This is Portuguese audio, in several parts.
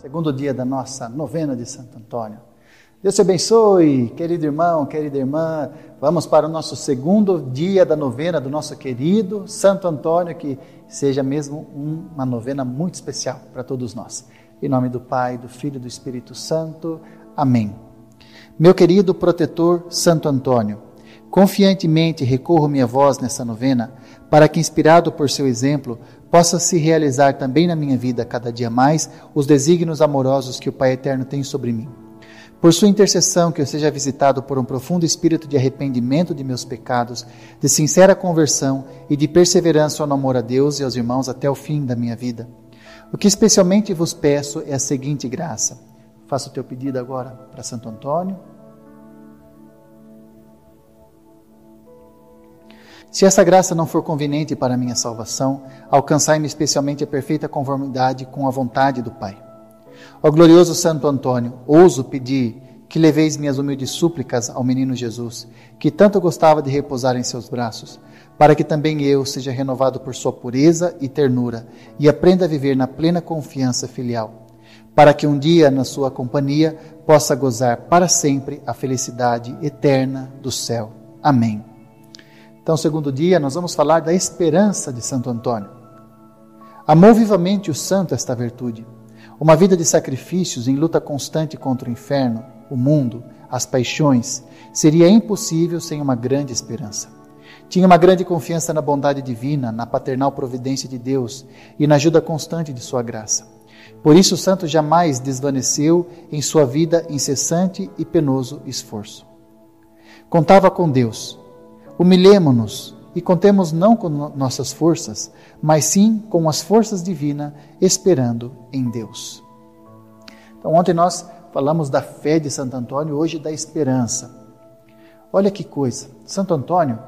segundo dia da nossa novena de Santo Antônio. Deus te abençoe, querido irmão, querida irmã. Vamos para o nosso segundo dia da novena do nosso querido Santo Antônio, que seja mesmo uma novena muito especial para todos nós. Em nome do Pai, do Filho e do Espírito Santo. Amém. Meu querido protetor Santo Antônio, confiantemente recorro minha voz nessa novena para que, inspirado por seu exemplo, possa se realizar também na minha vida cada dia mais os desígnios amorosos que o Pai Eterno tem sobre mim. Por sua intercessão, que eu seja visitado por um profundo espírito de arrependimento de meus pecados, de sincera conversão e de perseverança no amor a Deus e aos irmãos até o fim da minha vida. O que especialmente vos peço é a seguinte graça. Faça o teu pedido agora para Santo Antônio. Se essa graça não for conveniente para minha salvação, alcançai-me especialmente a perfeita conformidade com a vontade do Pai. Ó glorioso Santo Antônio, ouso pedir que leveis minhas humildes súplicas ao menino Jesus, que tanto gostava de repousar em seus braços, para que também eu seja renovado por sua pureza e ternura e aprenda a viver na plena confiança filial, para que um dia, na sua companhia, possa gozar para sempre a felicidade eterna do céu. Amém. Então, segundo dia, nós vamos falar da esperança de Santo Antônio. Amou vivamente o santo esta virtude uma vida de sacrifícios em luta constante contra o inferno, o mundo, as paixões, seria impossível sem uma grande esperança. Tinha uma grande confiança na bondade divina, na paternal providência de Deus e na ajuda constante de sua graça. Por isso, o santo jamais desvaneceu em sua vida incessante e penoso esforço. Contava com Deus. Humilhemo-nos e contemos não com nossas forças, mas sim com as forças divinas, esperando em Deus. Então, ontem nós falamos da fé de Santo Antônio, hoje da esperança. Olha que coisa, Santo Antônio,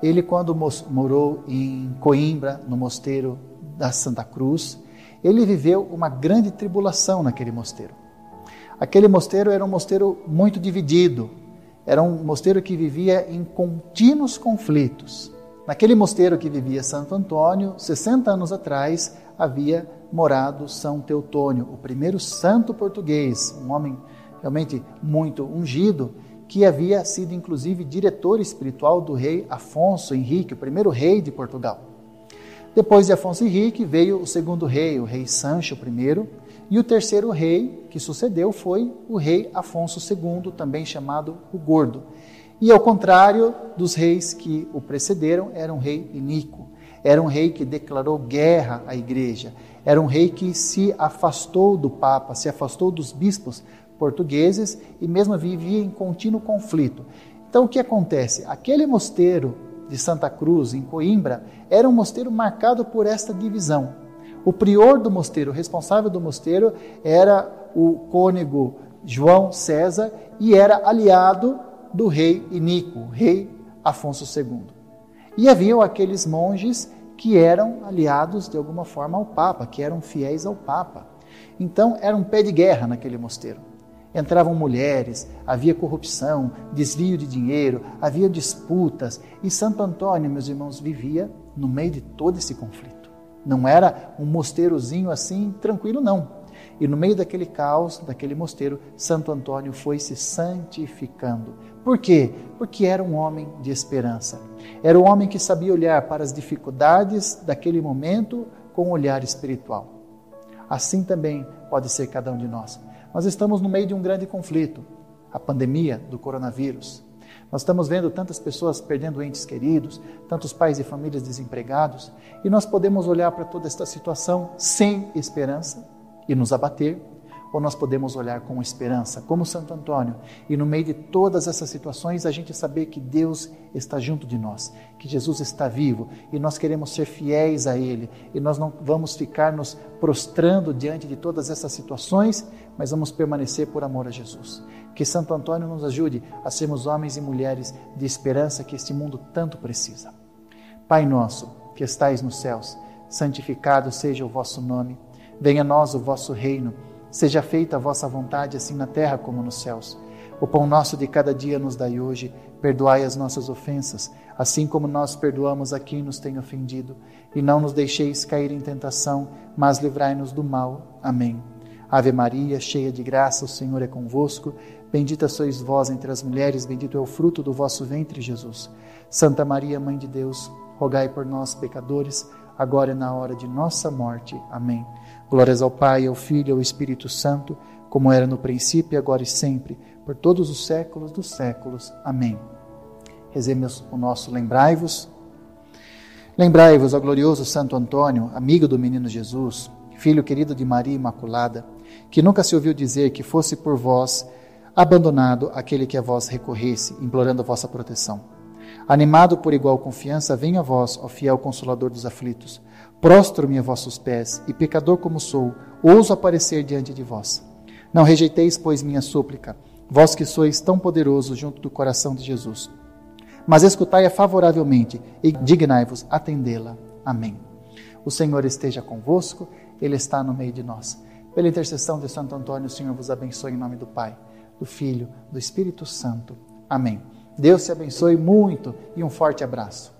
ele quando morou em Coimbra, no mosteiro da Santa Cruz, ele viveu uma grande tribulação naquele mosteiro. Aquele mosteiro era um mosteiro muito dividido, era um mosteiro que vivia em contínuos conflitos. Naquele mosteiro que vivia Santo Antônio, 60 anos atrás, havia morado São Teutônio, o primeiro santo português, um homem realmente muito ungido, que havia sido inclusive diretor espiritual do rei Afonso Henrique, o primeiro rei de Portugal. Depois de Afonso Henrique veio o segundo rei, o rei Sancho I, e o terceiro rei que sucedeu foi o rei Afonso II, também chamado o Gordo. E ao contrário dos reis que o precederam, era um rei iníquo, era um rei que declarou guerra à igreja, era um rei que se afastou do Papa, se afastou dos bispos portugueses e mesmo vivia em contínuo conflito. Então o que acontece? Aquele mosteiro de Santa Cruz, em Coimbra, era um mosteiro marcado por esta divisão. O prior do mosteiro, o responsável do mosteiro, era o cônego João César e era aliado do rei Inico, rei Afonso II. E haviam aqueles monges que eram aliados de alguma forma ao Papa, que eram fiéis ao Papa. Então era um pé de guerra naquele mosteiro. Entravam mulheres, havia corrupção, desvio de dinheiro, havia disputas, e Santo Antônio, meus irmãos, vivia no meio de todo esse conflito. Não era um mosteirozinho assim tranquilo, não. E no meio daquele caos, daquele mosteiro, Santo Antônio foi se santificando, por quê? Porque era um homem de esperança. Era um homem que sabia olhar para as dificuldades daquele momento com um olhar espiritual. Assim também pode ser cada um de nós. Nós estamos no meio de um grande conflito, a pandemia do coronavírus. Nós estamos vendo tantas pessoas perdendo entes queridos, tantos pais e famílias desempregados, e nós podemos olhar para toda esta situação sem esperança e nos abater, ou nós podemos olhar com esperança, como Santo Antônio, e no meio de todas essas situações a gente saber que Deus está junto de nós, que Jesus está vivo e nós queremos ser fiéis a Ele e nós não vamos ficar nos prostrando diante de todas essas situações, mas vamos permanecer por amor a Jesus. Que Santo Antônio nos ajude a sermos homens e mulheres de esperança que este mundo tanto precisa. Pai nosso, que estais nos céus, santificado seja o vosso nome, venha a nós o vosso reino Seja feita a vossa vontade, assim na terra como nos céus. O pão nosso de cada dia nos dai hoje, perdoai as nossas ofensas, assim como nós perdoamos a quem nos tem ofendido. E não nos deixeis cair em tentação, mas livrai-nos do mal. Amém. Ave Maria, cheia de graça, o Senhor é convosco. Bendita sois vós entre as mulheres, bendito é o fruto do vosso ventre, Jesus. Santa Maria, Mãe de Deus, rogai por nós, pecadores, agora e na hora de nossa morte. Amém. Glórias ao Pai, ao Filho e ao Espírito Santo, como era no princípio, agora e sempre, por todos os séculos dos séculos. Amém. Rezemos o nosso lembrai-vos. Lembrai-vos ao glorioso Santo Antônio, amigo do menino Jesus, filho querido de Maria Imaculada, que nunca se ouviu dizer que fosse por vós abandonado aquele que a vós recorresse, implorando a vossa proteção. Animado por igual confiança, venho a vós, ó fiel consolador dos aflitos. Prostro-me a vossos pés, e pecador como sou, ouso aparecer diante de vós. Não rejeiteis, pois, minha súplica, vós que sois tão poderosos junto do coração de Jesus. Mas escutai-a favoravelmente e dignai-vos atendê-la. Amém. O Senhor esteja convosco, Ele está no meio de nós. Pela intercessão de Santo Antônio, o Senhor vos abençoe em nome do Pai, do Filho, do Espírito Santo. Amém. Deus te abençoe muito e um forte abraço.